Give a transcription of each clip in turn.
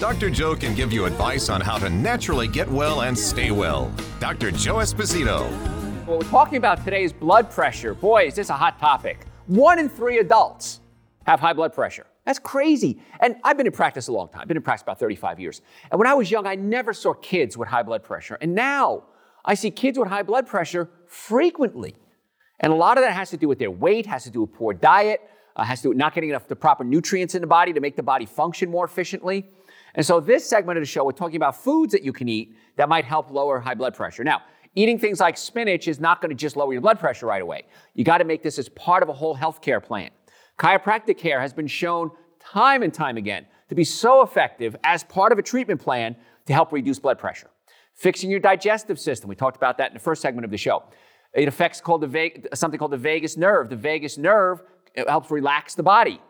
Dr. Joe can give you advice on how to naturally get well and stay well. Dr. Joe Esposito. What we're talking about today is blood pressure. Boy, is this a hot topic. One in three adults have high blood pressure. That's crazy. And I've been in practice a long time. I've been in practice about 35 years. And when I was young, I never saw kids with high blood pressure. And now I see kids with high blood pressure frequently. And a lot of that has to do with their weight, has to do with poor diet, uh, has to do with not getting enough the proper nutrients in the body to make the body function more efficiently. And so, this segment of the show, we're talking about foods that you can eat that might help lower high blood pressure. Now, eating things like spinach is not going to just lower your blood pressure right away. You got to make this as part of a whole healthcare plan. Chiropractic care has been shown time and time again to be so effective as part of a treatment plan to help reduce blood pressure. Fixing your digestive system, we talked about that in the first segment of the show. It affects called the something called the vagus nerve. The vagus nerve helps relax the body.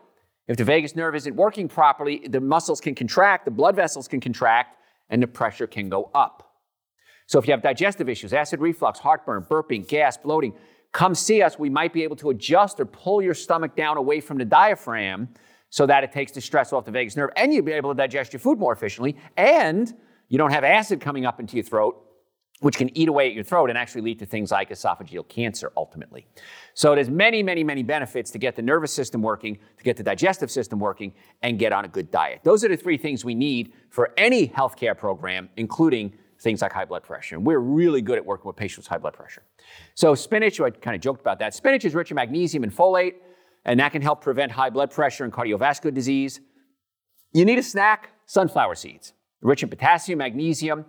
If the vagus nerve isn't working properly, the muscles can contract, the blood vessels can contract, and the pressure can go up. So if you have digestive issues, acid reflux, heartburn, burping, gas, bloating, come see us. We might be able to adjust or pull your stomach down away from the diaphragm so that it takes the stress off the vagus nerve and you'll be able to digest your food more efficiently and you don't have acid coming up into your throat which can eat away at your throat and actually lead to things like esophageal cancer ultimately. So there's many, many, many benefits to get the nervous system working, to get the digestive system working, and get on a good diet. Those are the three things we need for any healthcare program, including things like high blood pressure. And we're really good at working with patients with high blood pressure. So spinach, I kind of joked about that. Spinach is rich in magnesium and folate, and that can help prevent high blood pressure and cardiovascular disease. You need a snack, sunflower seeds, rich in potassium, magnesium,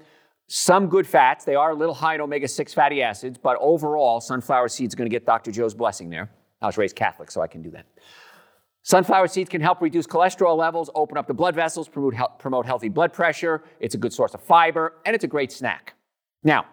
some good fats. They are a little high in omega 6 fatty acids, but overall, sunflower seeds are going to get Dr. Joe's blessing there. I was raised Catholic, so I can do that. Sunflower seeds can help reduce cholesterol levels, open up the blood vessels, promote, he- promote healthy blood pressure. It's a good source of fiber, and it's a great snack. Now,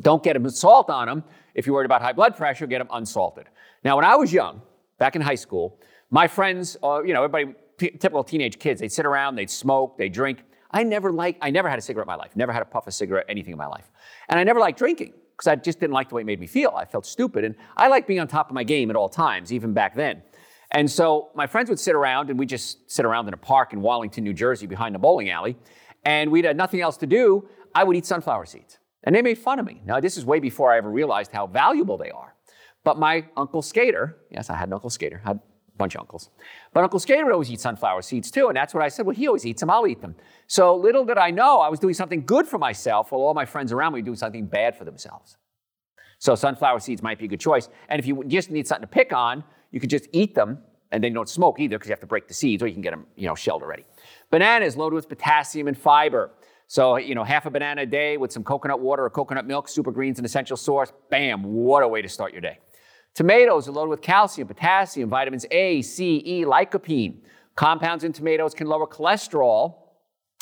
don't get them salt on them. If you're worried about high blood pressure, get them unsalted. Now, when I was young, back in high school, my friends, uh, you know, everybody, t- typical teenage kids, they'd sit around, they'd smoke, they'd drink. I never liked, I never had a cigarette in my life, never had a puff of cigarette, anything in my life. And I never liked drinking because I just didn't like the way it made me feel. I felt stupid. And I liked being on top of my game at all times, even back then. And so my friends would sit around and we just sit around in a park in Wallington, New Jersey behind a bowling alley. And we'd had nothing else to do. I would eat sunflower seeds. And they made fun of me. Now, this is way before I ever realized how valuable they are. But my uncle Skater, yes, I had an uncle Skater, had bunch of uncles. But Uncle Skater always eats sunflower seeds too, and that's what I said. Well, he always eats them, I'll eat them. So little did I know I was doing something good for myself while all my friends around me were doing something bad for themselves. So sunflower seeds might be a good choice. And if you just need something to pick on, you could just eat them, and then you don't smoke either because you have to break the seeds, or you can get them, you know, shelled already. Bananas loaded with potassium and fiber. So, you know, half a banana a day with some coconut water or coconut milk, super greens, an essential source. Bam, what a way to start your day. Tomatoes are loaded with calcium, potassium, vitamins A, C, E, lycopene. Compounds in tomatoes can lower cholesterol,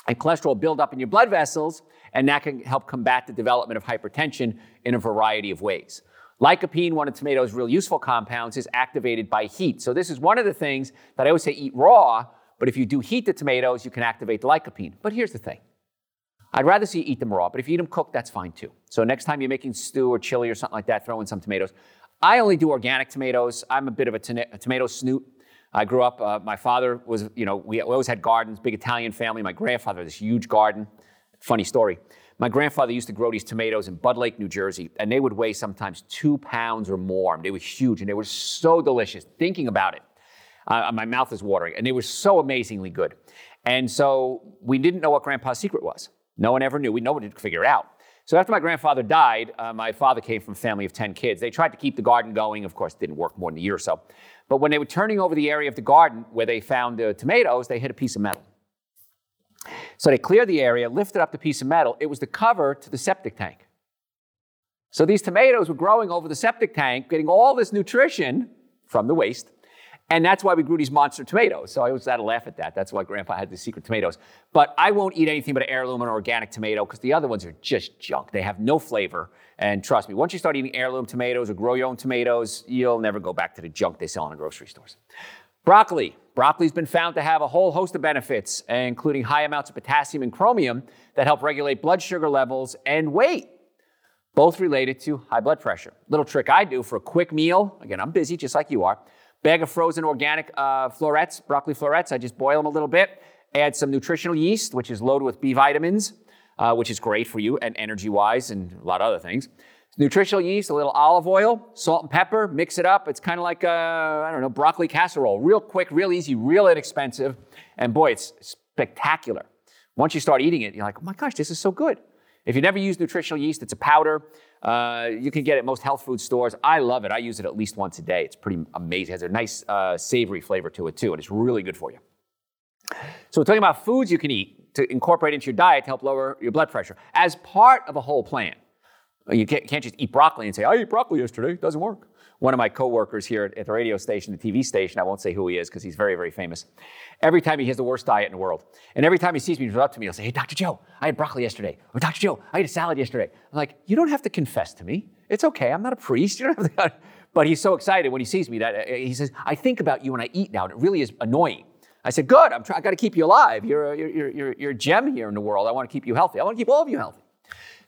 and cholesterol build up in your blood vessels, and that can help combat the development of hypertension in a variety of ways. Lycopene, one of tomatoes' real useful compounds, is activated by heat. So this is one of the things that I always say eat raw, but if you do heat the tomatoes, you can activate the lycopene. But here's the thing. I'd rather see you eat them raw, but if you eat them cooked, that's fine too. So next time you're making stew or chili or something like that, throw in some tomatoes. I only do organic tomatoes. I'm a bit of a, a tomato snoot. I grew up, uh, my father was, you know, we always had gardens, big Italian family. My grandfather had this huge garden. Funny story. My grandfather used to grow these tomatoes in Bud Lake, New Jersey, and they would weigh sometimes two pounds or more. They were huge and they were so delicious. Thinking about it, uh, my mouth is watering, and they were so amazingly good. And so we didn't know what Grandpa's secret was. No one ever knew. We nobody could figure it out. So after my grandfather died, uh, my father came from a family of 10 kids. They tried to keep the garden going. Of course, it didn't work more than a year or so. But when they were turning over the area of the garden where they found the tomatoes, they hit a piece of metal. So they cleared the area, lifted up the piece of metal. It was the cover to the septic tank. So these tomatoes were growing over the septic tank, getting all this nutrition from the waste. And that's why we grew these monster tomatoes. So I always had to laugh at that. That's why Grandpa had the secret tomatoes. But I won't eat anything but heirloom and organic tomato because the other ones are just junk. They have no flavor. And trust me, once you start eating heirloom tomatoes or grow your own tomatoes, you'll never go back to the junk they sell in the grocery stores. Broccoli. Broccoli's been found to have a whole host of benefits, including high amounts of potassium and chromium that help regulate blood sugar levels and weight, both related to high blood pressure. Little trick I do for a quick meal. Again, I'm busy just like you are. Bag of frozen organic uh, florets, broccoli florets. I just boil them a little bit. Add some nutritional yeast, which is loaded with B vitamins, uh, which is great for you and energy wise and a lot of other things. Nutritional yeast, a little olive oil, salt and pepper, mix it up. It's kind of like, a, I don't know, broccoli casserole. Real quick, real easy, real inexpensive. And boy, it's spectacular. Once you start eating it, you're like, oh my gosh, this is so good. If you never use nutritional yeast, it's a powder. Uh, you can get it at most health food stores. I love it. I use it at least once a day. It's pretty amazing. It has a nice uh, savory flavor to it too, and it's really good for you. So we're talking about foods you can eat to incorporate into your diet to help lower your blood pressure as part of a whole plan. You can't, can't just eat broccoli and say, I ate broccoli yesterday. It doesn't work one of my coworkers here at the radio station, the TV station, I won't say who he is because he's very, very famous. Every time he has the worst diet in the world. And every time he sees me, he comes up to me, he'll say, Hey, Dr. Joe, I had broccoli yesterday. Or Dr. Joe, I ate a salad yesterday. I'm like, You don't have to confess to me. It's okay. I'm not a priest. You don't have to. But he's so excited when he sees me that uh, he says, I think about you when I eat now, and it really is annoying. I said, Good, I'm try- I got to keep you alive. You're a, you're, you're, you're a gem here in the world. I want to keep you healthy. I want to keep all of you healthy.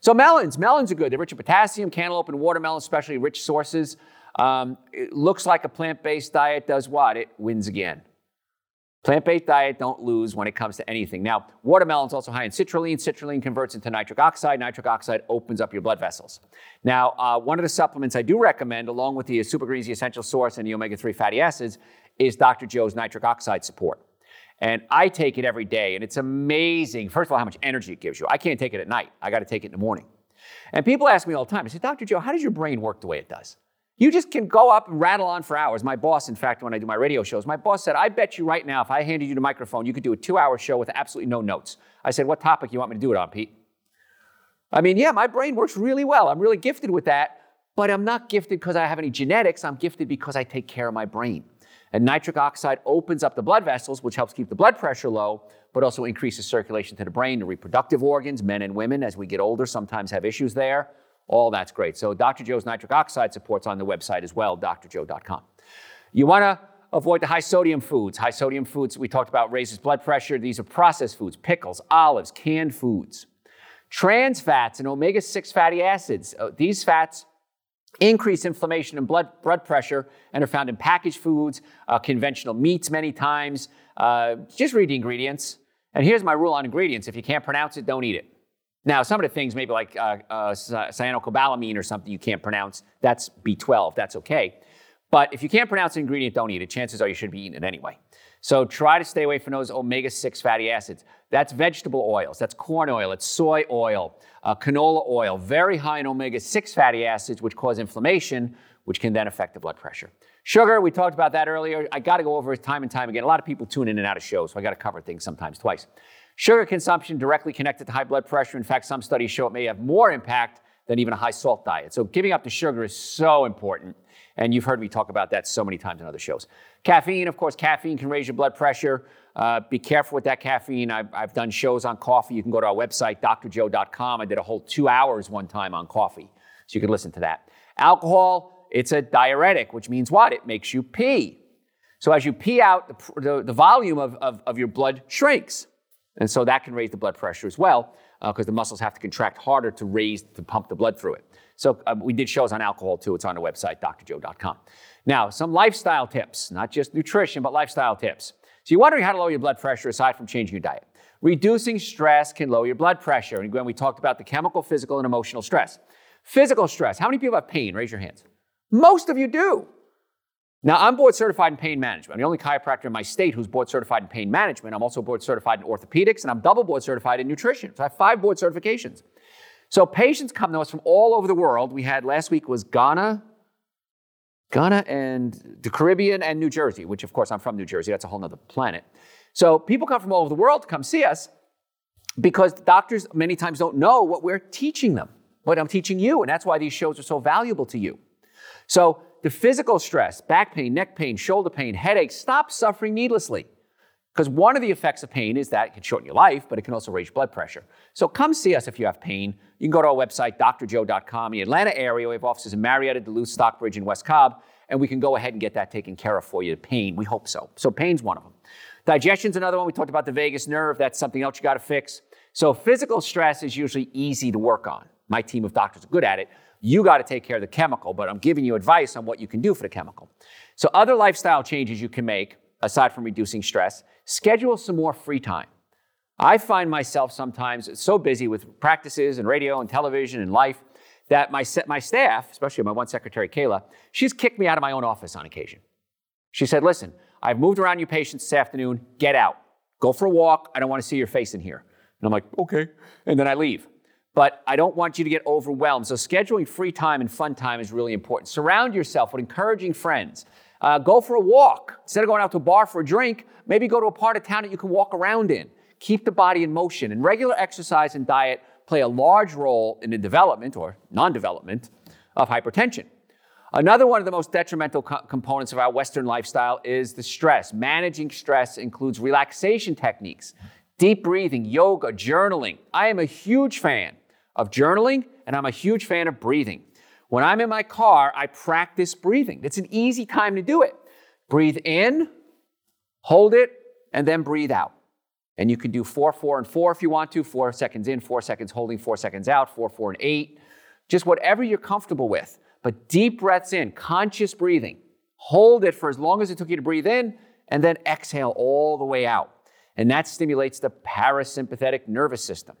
So, melons, melons are good. They're rich in potassium, cantaloupe, and watermelon, especially rich sources. Um, it looks like a plant based diet does what? It wins again. Plant based diet don't lose when it comes to anything. Now, watermelon's also high in citrulline. Citrulline converts into nitric oxide. Nitric oxide opens up your blood vessels. Now, uh, one of the supplements I do recommend, along with the Super Greens Essential Source and the omega 3 fatty acids, is Dr. Joe's nitric oxide support. And I take it every day, and it's amazing. First of all, how much energy it gives you. I can't take it at night, I got to take it in the morning. And people ask me all the time, I say, Dr. Joe, how does your brain work the way it does? You just can go up and rattle on for hours. My boss, in fact, when I do my radio shows, my boss said, I bet you right now, if I handed you the microphone, you could do a two hour show with absolutely no notes. I said, What topic you want me to do it on, Pete? I mean, yeah, my brain works really well. I'm really gifted with that, but I'm not gifted because I have any genetics. I'm gifted because I take care of my brain. And nitric oxide opens up the blood vessels, which helps keep the blood pressure low, but also increases circulation to the brain, the reproductive organs. Men and women, as we get older, sometimes have issues there. All that's great. So Dr. Joe's nitric oxide support's on the website as well, drjoe.com. You want to avoid the high sodium foods. High sodium foods we talked about raises blood pressure. These are processed foods, pickles, olives, canned foods. Trans fats and omega 6 fatty acids. Uh, these fats increase inflammation and blood, blood pressure and are found in packaged foods, uh, conventional meats many times. Uh, just read the ingredients. And here's my rule on ingredients if you can't pronounce it, don't eat it. Now, some of the things, maybe like uh, uh, cyanocobalamin or something you can't pronounce, that's B12, that's okay. But if you can't pronounce an ingredient, don't eat it. Chances are you should be eating it anyway. So try to stay away from those omega 6 fatty acids. That's vegetable oils, that's corn oil, it's soy oil, uh, canola oil, very high in omega 6 fatty acids, which cause inflammation, which can then affect the blood pressure. Sugar, we talked about that earlier. I got to go over it time and time again. A lot of people tune in and out of shows, so I got to cover things sometimes twice. Sugar consumption directly connected to high blood pressure. In fact, some studies show it may have more impact than even a high salt diet. So giving up the sugar is so important. And you've heard me talk about that so many times in other shows. Caffeine, of course, caffeine can raise your blood pressure. Uh, be careful with that caffeine. I've, I've, done shows on coffee. You can go to our website, drjoe.com. I did a whole two hours one time on coffee. So you can listen to that. Alcohol, it's a diuretic, which means what? It makes you pee. So as you pee out, the, the, the volume of, of, of your blood shrinks. And so that can raise the blood pressure as well, because uh, the muscles have to contract harder to raise, to pump the blood through it. So uh, we did shows on alcohol too. It's on the website, drjoe.com. Now, some lifestyle tips, not just nutrition, but lifestyle tips. So you're wondering how to lower your blood pressure aside from changing your diet. Reducing stress can lower your blood pressure. And again, we talked about the chemical, physical, and emotional stress. Physical stress. How many people have pain? Raise your hands. Most of you do. Now, I'm board certified in pain management. I'm the only chiropractor in my state who's board certified in pain management. I'm also board certified in orthopedics, and I'm double board certified in nutrition. So I have five board certifications. So patients come to us from all over the world. We had last week was Ghana, Ghana and the Caribbean and New Jersey, which of course I'm from New Jersey. That's a whole other planet. So people come from all over the world to come see us because doctors many times don't know what we're teaching them, what I'm teaching you. And that's why these shows are so valuable to you. So, the physical stress, back pain, neck pain, shoulder pain, headaches, stop suffering needlessly. Because one of the effects of pain is that it can shorten your life, but it can also raise blood pressure. So come see us if you have pain. You can go to our website, drjoe.com. In the Atlanta area, we have offices in Marietta, Duluth, Stockbridge, and West Cobb, and we can go ahead and get that taken care of for you. Pain, we hope so. So pain's one of them. Digestion's another one. We talked about the vagus nerve. That's something else you got to fix. So physical stress is usually easy to work on. My team of doctors are good at it. You got to take care of the chemical, but I'm giving you advice on what you can do for the chemical. So other lifestyle changes you can make aside from reducing stress, schedule some more free time. I find myself sometimes so busy with practices and radio and television and life that my, my staff, especially my one secretary, Kayla, she's kicked me out of my own office on occasion. She said, Listen, I've moved around your patients this afternoon. Get out. Go for a walk. I don't want to see your face in here. And I'm like, okay. And then I leave. But I don't want you to get overwhelmed. So scheduling free time and fun time is really important. Surround yourself with encouraging friends. Uh, go for a walk. Instead of going out to a bar for a drink, maybe go to a part of town that you can walk around in. Keep the body in motion. And regular exercise and diet play a large role in the development or non development of hypertension. Another one of the most detrimental co- components of our Western lifestyle is the stress. Managing stress includes relaxation techniques, deep breathing, yoga, journaling. I am a huge fan of journaling and I'm a huge fan of breathing. When I'm in my car, I practice breathing. It's an easy time to do it. Breathe in, hold it, and then breathe out. And you can do four, four, and four if you want to. Four seconds in, four seconds holding, four seconds out, four, four, and eight. Just whatever you're comfortable with. But deep breaths in, conscious breathing. Hold it for as long as it took you to breathe in, and then exhale all the way out. And that stimulates the parasympathetic nervous system.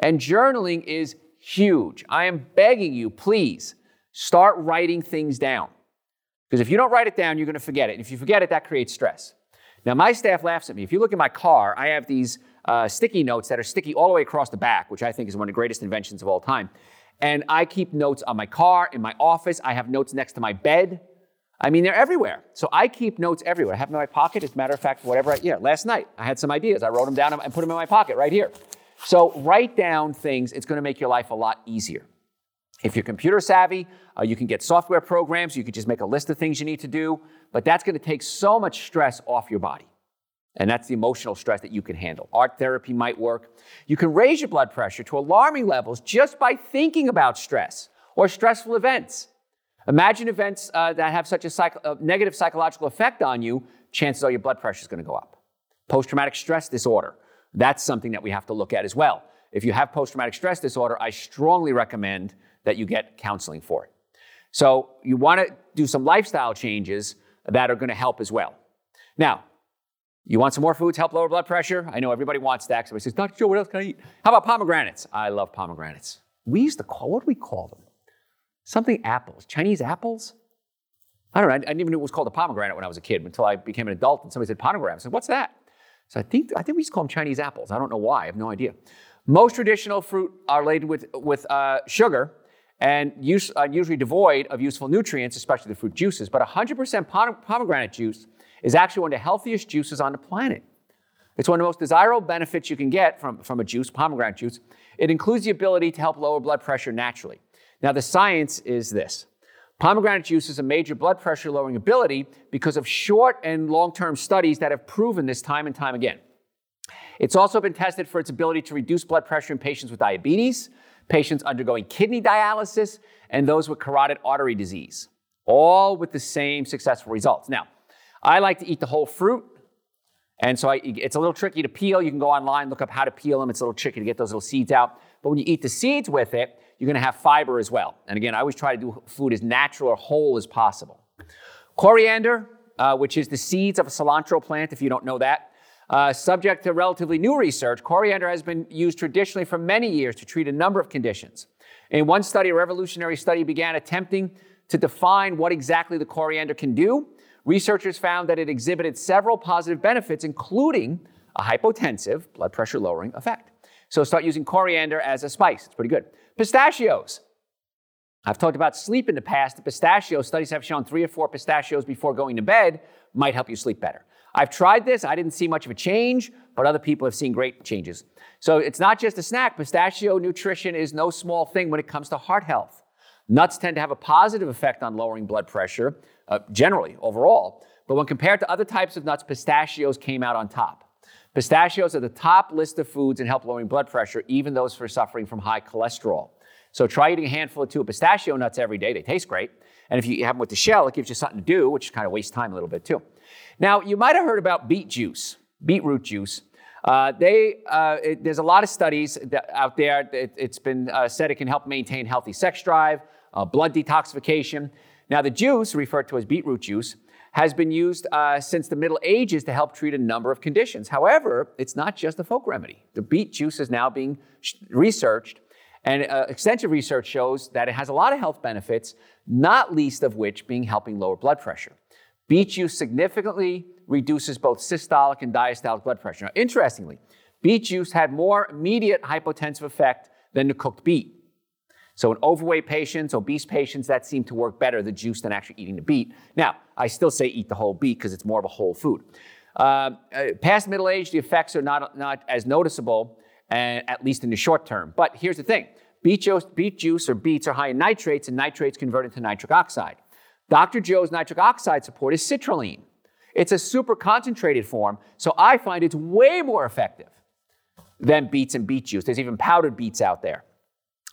And journaling is huge. I am begging you, please Start writing things down. Because if you don't write it down, you're going to forget it. And if you forget it, that creates stress. Now, my staff laughs at me. If you look at my car, I have these uh, sticky notes that are sticky all the way across the back, which I think is one of the greatest inventions of all time. And I keep notes on my car, in my office. I have notes next to my bed. I mean, they're everywhere. So I keep notes everywhere. I have them in my pocket. As a matter of fact, whatever I, yeah, last night I had some ideas. I wrote them down and put them in my pocket right here. So write down things. It's going to make your life a lot easier. If you're computer savvy, uh, you can get software programs. You can just make a list of things you need to do. But that's going to take so much stress off your body. And that's the emotional stress that you can handle. Art therapy might work. You can raise your blood pressure to alarming levels just by thinking about stress or stressful events. Imagine events uh, that have such a, psych- a negative psychological effect on you, chances are your blood pressure is going to go up. Post traumatic stress disorder, that's something that we have to look at as well. If you have post traumatic stress disorder, I strongly recommend that you get counseling for it. So you want to do some lifestyle changes that are going to help as well. Now, you want some more foods help lower blood pressure? I know everybody wants that. Somebody says, Dr. Joe, what else can I eat? How about pomegranates? I love pomegranates. We used to call, what do we call them? Something apples, Chinese apples? I don't know. I didn't even know it was called a pomegranate when I was a kid until I became an adult and somebody said pomegranate. I said, what's that? So I think, I think we just call them Chinese apples. I don't know why. I have no idea. Most traditional fruit are laden with, with uh, sugar, and use, uh, usually devoid of useful nutrients, especially the fruit juices. But 100% pomegranate juice is actually one of the healthiest juices on the planet. It's one of the most desirable benefits you can get from, from a juice, pomegranate juice. It includes the ability to help lower blood pressure naturally. Now, the science is this pomegranate juice is a major blood pressure lowering ability because of short and long term studies that have proven this time and time again. It's also been tested for its ability to reduce blood pressure in patients with diabetes, patients undergoing kidney dialysis, and those with carotid artery disease, all with the same successful results. Now, I like to eat the whole fruit, and so I, it's a little tricky to peel. You can go online, look up how to peel them. It's a little tricky to get those little seeds out. But when you eat the seeds with it, you're going to have fiber as well. And again, I always try to do food as natural or whole as possible. Coriander, uh, which is the seeds of a cilantro plant, if you don't know that, uh, subject to relatively new research, coriander has been used traditionally for many years to treat a number of conditions. In one study, a revolutionary study began attempting to define what exactly the coriander can do. Researchers found that it exhibited several positive benefits, including a hypotensive, blood pressure lowering effect. So start using coriander as a spice. It's pretty good. Pistachios. I've talked about sleep in the past. The pistachio studies have shown three or four pistachios before going to bed might help you sleep better. I've tried this, I didn't see much of a change, but other people have seen great changes. So it's not just a snack. Pistachio nutrition is no small thing when it comes to heart health. Nuts tend to have a positive effect on lowering blood pressure, uh, generally, overall. But when compared to other types of nuts, pistachios came out on top. Pistachios are the top list of foods in help lowering blood pressure, even those for suffering from high cholesterol. So try eating a handful or two of pistachio nuts every day. They taste great. And if you have them with the shell, it gives you something to do, which kind of wastes time a little bit too. Now, you might have heard about beet juice, beetroot juice. Uh, they, uh, it, there's a lot of studies out there. It, has been uh, said it can help maintain healthy sex drive, uh, blood detoxification. Now, the juice, referred to as beetroot juice, has been used uh, since the Middle Ages to help treat a number of conditions. However, it's not just a folk remedy. The beet juice is now being researched, and uh, extensive research shows that it has a lot of health benefits, not least of which being helping lower blood pressure. Beet juice significantly reduces both systolic and diastolic blood pressure. Now, interestingly, beet juice had more immediate hypotensive effect than the cooked beet. So in overweight patients, obese patients, that seemed to work better, the juice, than actually eating the beet. Now, I still say eat the whole beet because it's more of a whole food. Uh, uh, past middle age, the effects are not, not as noticeable, uh, at least in the short term. But here's the thing. Beet juice, beet juice or beets are high in nitrates, and nitrates convert into nitric oxide. Dr. Joe's nitric oxide support is citrulline. It's a super concentrated form, so I find it's way more effective than beets and beet juice. There's even powdered beets out there.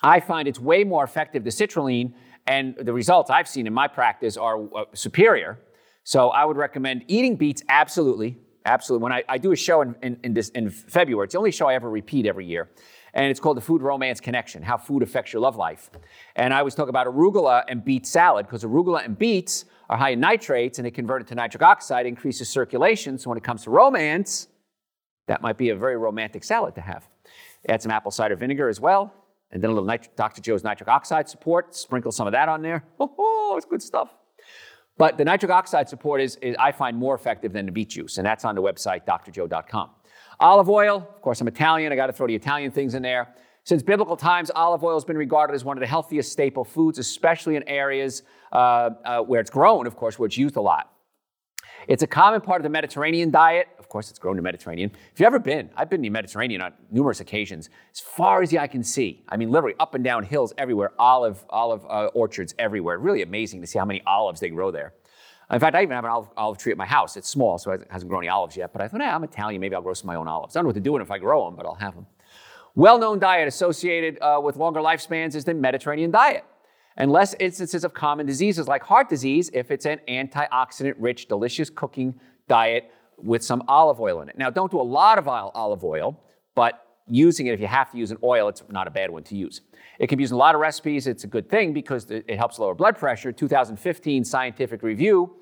I find it's way more effective, the citrulline, and the results I've seen in my practice are uh, superior. So I would recommend eating beets absolutely. Absolutely. When I, I do a show in, in, in, this, in February, it's the only show I ever repeat every year. And it's called the Food Romance Connection How Food Affects Your Love Life. And I always talk about arugula and beet salad because arugula and beets are high in nitrates and they convert it to nitric oxide, increases circulation. So when it comes to romance, that might be a very romantic salad to have. Add some apple cider vinegar as well and then a little nitri- Dr. Joe's nitric oxide support, sprinkle some of that on there. Oh, it's good stuff. But the nitric oxide support is, is, I find, more effective than the beet juice, and that's on the website, drjoe.com. Olive oil, of course, I'm Italian, I got to throw the Italian things in there. Since biblical times, olive oil has been regarded as one of the healthiest staple foods, especially in areas uh, uh, where it's grown, of course, where it's used a lot. It's a common part of the Mediterranean diet. Of course, it's grown in the Mediterranean. If you've ever been, I've been in the Mediterranean on numerous occasions. As far as the eye can see, I mean, literally up and down hills everywhere, olive, olive uh, orchards everywhere. Really amazing to see how many olives they grow there. In fact, I even have an olive, olive, tree at my house. It's small, so it hasn't grown any olives yet. But I thought, hey, I'm Italian. Maybe I'll grow some of my own olives. I don't know what to do with them if I grow them, but I'll have them. Well known diet associated uh, with longer lifespans is the Mediterranean diet and less instances of common diseases like heart disease if it's an antioxidant rich, delicious cooking diet with some olive oil in it. Now, don't do a lot of olive oil, but using it, if you have to use an oil, it's not a bad one to use. It can be used in a lot of recipes. It's a good thing because it helps lower blood pressure. 2015 scientific review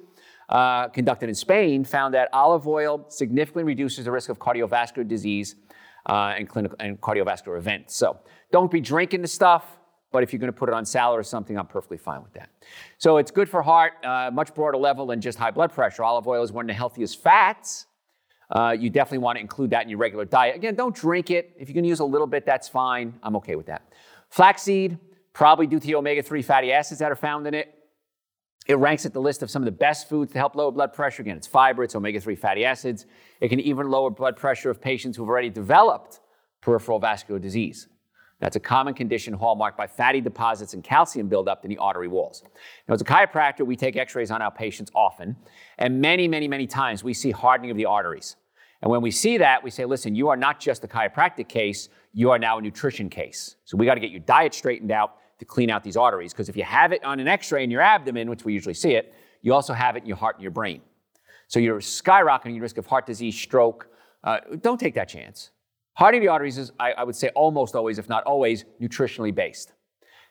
uh, conducted in Spain found that olive oil significantly reduces the risk of cardiovascular disease uh, and, clinical, and cardiovascular events. So don't be drinking the stuff. But if you're going to put it on salad or something, I'm perfectly fine with that. So it's good for heart, uh, much broader level than just high blood pressure. Olive oil is one of the healthiest fats. Uh, you definitely want to include that in your regular diet. Again, don't drink it. If you can use a little bit, that's fine. I'm okay with that. Flaxseed, probably due to the omega 3 fatty acids that are found in it. It ranks at the list of some of the best foods to help lower blood pressure. Again, it's fiber, it's omega 3 fatty acids. It can even lower blood pressure of patients who've already developed peripheral vascular disease. That's a common condition hallmarked by fatty deposits and calcium buildup in the artery walls. Now, as a chiropractor, we take x rays on our patients often, and many, many, many times we see hardening of the arteries. And when we see that, we say, listen, you are not just a chiropractic case, you are now a nutrition case. So we got to get your diet straightened out to clean out these arteries, because if you have it on an x ray in your abdomen, which we usually see it, you also have it in your heart and your brain. So you're skyrocketing your risk of heart disease, stroke. Uh, don't take that chance. Hardening the arteries is, I, I, would say, almost always, if not always, nutritionally based.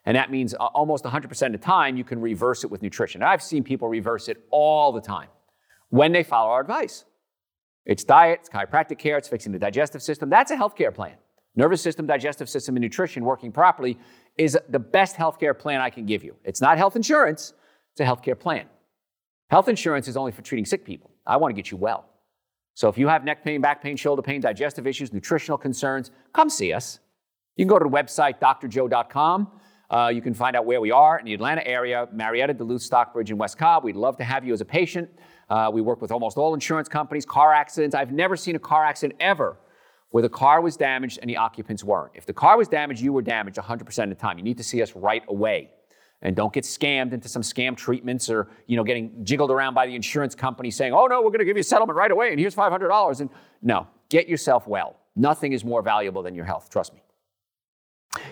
And that means uh, almost 100% of the time you can reverse it with nutrition. I've seen people reverse it all the time when they follow our advice. It's diet, it's chiropractic care, it's fixing the digestive system. That's a healthcare plan. Nervous system, digestive system, and nutrition working properly is the best healthcare plan I can give you. It's not health insurance, it's a healthcare plan. Health insurance is only for treating sick people. I want to get you well. So if you have neck pain, back pain, shoulder pain, digestive issues, nutritional concerns, come see us. You can go to the website, drjoe.com. Uh, you can find out where we are in the Atlanta area, Marietta, Duluth, Stockbridge, and West Cobb. We'd love to have you as a patient. Uh, we work with almost all insurance companies, car accidents. I've never seen a car accident ever where the car was damaged and the occupants weren't. If the car was damaged, you were damaged 100% of the time. You need to see us right away. And don't get scammed into some scam treatments or you know getting jiggled around by the insurance company saying, "Oh no, we're going to give you a settlement right away and here's $500." And no, get yourself well. Nothing is more valuable than your health, trust me.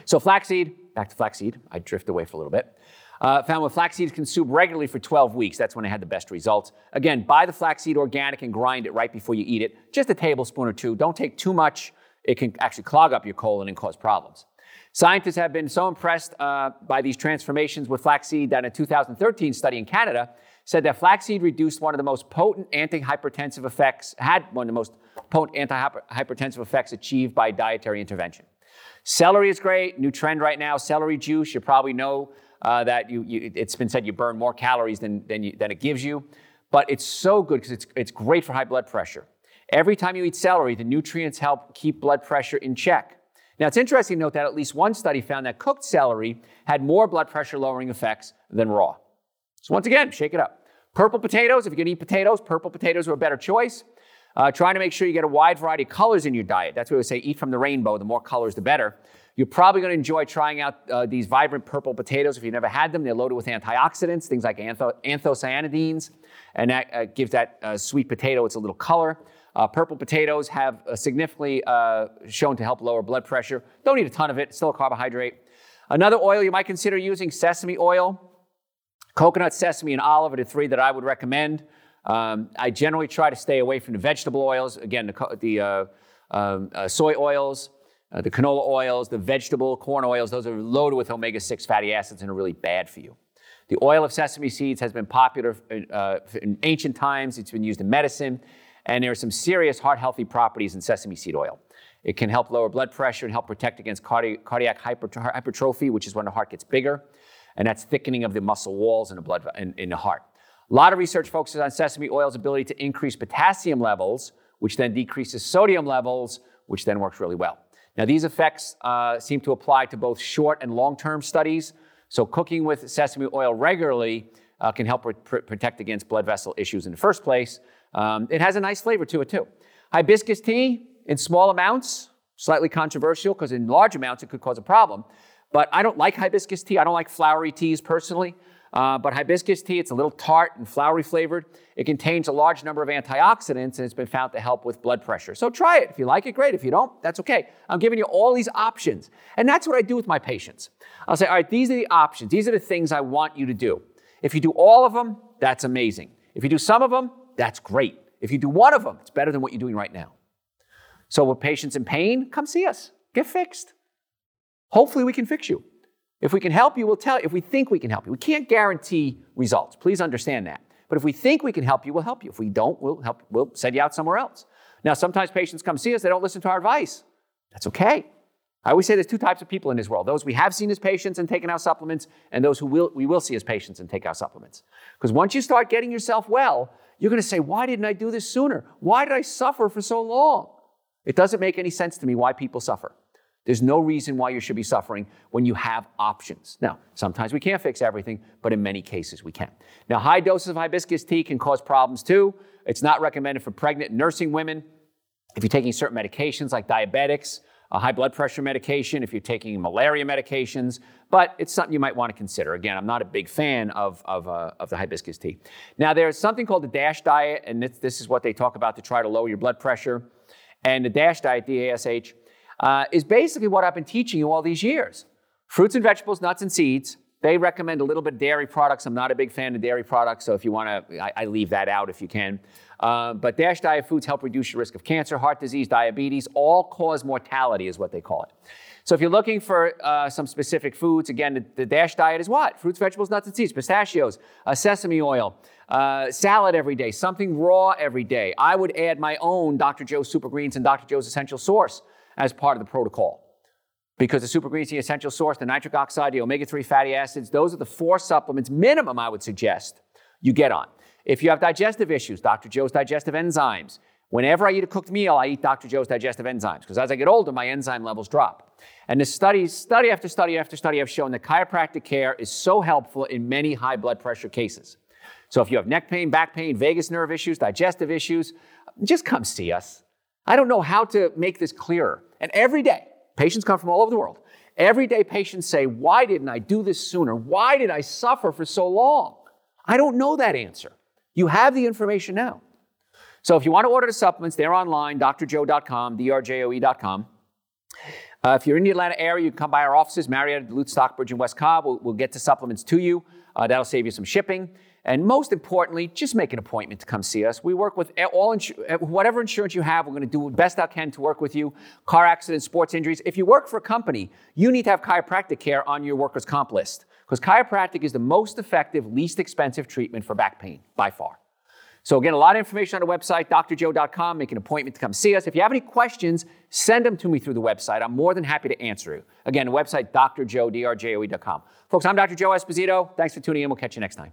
So flaxseed, back to flaxseed. I drift away for a little bit. Uh, found when flaxseed consumed regularly for 12 weeks, that's when I had the best results. Again, buy the flaxseed organic and grind it right before you eat it. Just a tablespoon or two. Don't take too much. It can actually clog up your colon and cause problems. Scientists have been so impressed uh, by these transformations with flaxseed that a 2013 study in Canada said that flaxseed reduced one of the most potent antihypertensive effects, had one of the most potent antihypertensive effects achieved by dietary intervention. Celery is great, new trend right now. Celery juice, you probably know uh, that you, you, it's been said you burn more calories than, than, you, than it gives you. But it's so good because it's, it's great for high blood pressure. Every time you eat celery, the nutrients help keep blood pressure in check. Now, it's interesting to note that at least one study found that cooked celery had more blood pressure lowering effects than raw. So, once again, shake it up. Purple potatoes, if you're gonna eat potatoes, purple potatoes are a better choice. Uh, trying to make sure you get a wide variety of colors in your diet. That's why we say eat from the rainbow. The more colors, the better. You're probably going to enjoy trying out uh, these vibrant purple potatoes if you've never had them. They're loaded with antioxidants, things like antho- anthocyanidins, and that uh, gives that uh, sweet potato its a little color. Uh, purple potatoes have significantly uh, shown to help lower blood pressure. Don't eat a ton of it, still a carbohydrate. Another oil you might consider using sesame oil. Coconut, sesame, and olive are the three that I would recommend. Um, I generally try to stay away from the vegetable oils. Again, the, the uh, um, uh, soy oils, uh, the canola oils, the vegetable corn oils, those are loaded with omega 6 fatty acids and are really bad for you. The oil of sesame seeds has been popular uh, in ancient times, it's been used in medicine, and there are some serious heart healthy properties in sesame seed oil. It can help lower blood pressure and help protect against cardi- cardiac hypertrophy, which is when the heart gets bigger, and that's thickening of the muscle walls in the, blood, in, in the heart. A lot of research focuses on sesame oil's ability to increase potassium levels, which then decreases sodium levels, which then works really well. Now, these effects uh, seem to apply to both short and long term studies. So, cooking with sesame oil regularly uh, can help pr- protect against blood vessel issues in the first place. Um, it has a nice flavor to it, too. Hibiscus tea in small amounts, slightly controversial because in large amounts it could cause a problem. But I don't like hibiscus tea. I don't like flowery teas personally. Uh, but hibiscus tea, it's a little tart and flowery flavored. It contains a large number of antioxidants and it's been found to help with blood pressure. So try it. If you like it, great. If you don't, that's okay. I'm giving you all these options. And that's what I do with my patients. I'll say, all right, these are the options. These are the things I want you to do. If you do all of them, that's amazing. If you do some of them, that's great. If you do one of them, it's better than what you're doing right now. So, with patients in pain, come see us. Get fixed. Hopefully, we can fix you. If we can help you, we'll tell you. If we think we can help you, we can't guarantee results. Please understand that. But if we think we can help you, we'll help you. If we don't, we'll help. We'll send you out somewhere else. Now, sometimes patients come see us; they don't listen to our advice. That's okay. I always say there's two types of people in this world: those we have seen as patients and taken out supplements, and those who will, we will see as patients and take out supplements. Because once you start getting yourself well, you're going to say, "Why didn't I do this sooner? Why did I suffer for so long?" It doesn't make any sense to me why people suffer. There's no reason why you should be suffering when you have options. Now, sometimes we can't fix everything, but in many cases we can. Now, high doses of hibiscus tea can cause problems too. It's not recommended for pregnant nursing women. If you're taking certain medications like diabetics, a high blood pressure medication, if you're taking malaria medications, but it's something you might want to consider. Again, I'm not a big fan of, of, uh, of the hibiscus tea. Now, there's something called the DASH diet, and this, this is what they talk about to try to lower your blood pressure. And the DASH diet, D-A-S-H, uh, is basically what I've been teaching you all these years. Fruits and vegetables, nuts and seeds. They recommend a little bit dairy products. I'm not a big fan of dairy products, so if you want to, I, I, leave that out if you can. Uh, but DASH diet foods help reduce your risk of cancer, heart disease, diabetes, all cause mortality, is what they call it. So if you're looking for uh, some specific foods, again, the, the, DASH diet is what? Fruits, vegetables, nuts, and seeds, pistachios, uh, sesame oil, uh, salad every day, something raw every day. I would add my own Dr. Joe's Super Greens and Dr. Joe's Essential Source as part of the protocol. Because the super green tea essential source, the nitric oxide, the omega 3 fatty acids, those are the four supplements, minimum, I would suggest, you get on. If you have digestive issues, Dr. Joe's digestive enzymes. Whenever I eat a cooked meal, I eat Dr. Joe's digestive enzymes because as I get older, my enzyme levels drop. And the studies, study after study after study have shown that chiropractic care is so helpful in many high blood pressure cases. So if you have neck pain, back pain, vagus nerve issues, digestive issues, just come see us. I don't know how to make this clearer. And every day, patients come from all over the world. Everyday patients say, Why didn't I do this sooner? Why did I suffer for so long? I don't know that answer. You have the information now. So if you want to order the supplements, they're online, drjoe.com, drjoe.com. Uh, if you're in the Atlanta area, you can come by our offices, Marietta, Duluth, Stockbridge, and West Cobb. We'll, we'll get the supplements to you. Uh, that'll save you some shipping. And most importantly, just make an appointment to come see us. We work with all insu- uh, whatever insurance you have. We're going to do the best I can to work with you. Car accidents, sports injuries. If you work for a company, you need to have chiropractic care on your workers' comp list because chiropractic is the most effective, least expensive treatment for back pain by far. So again, a lot of information on the website, drjoe.com. Make an appointment to come see us. If you have any questions, send them to me through the website. I'm more than happy to answer you. Again, website, drjoe, drjoe.com. Folks, I'm Dr. Joe Esposito. Thanks for tuning in. We'll catch you next time.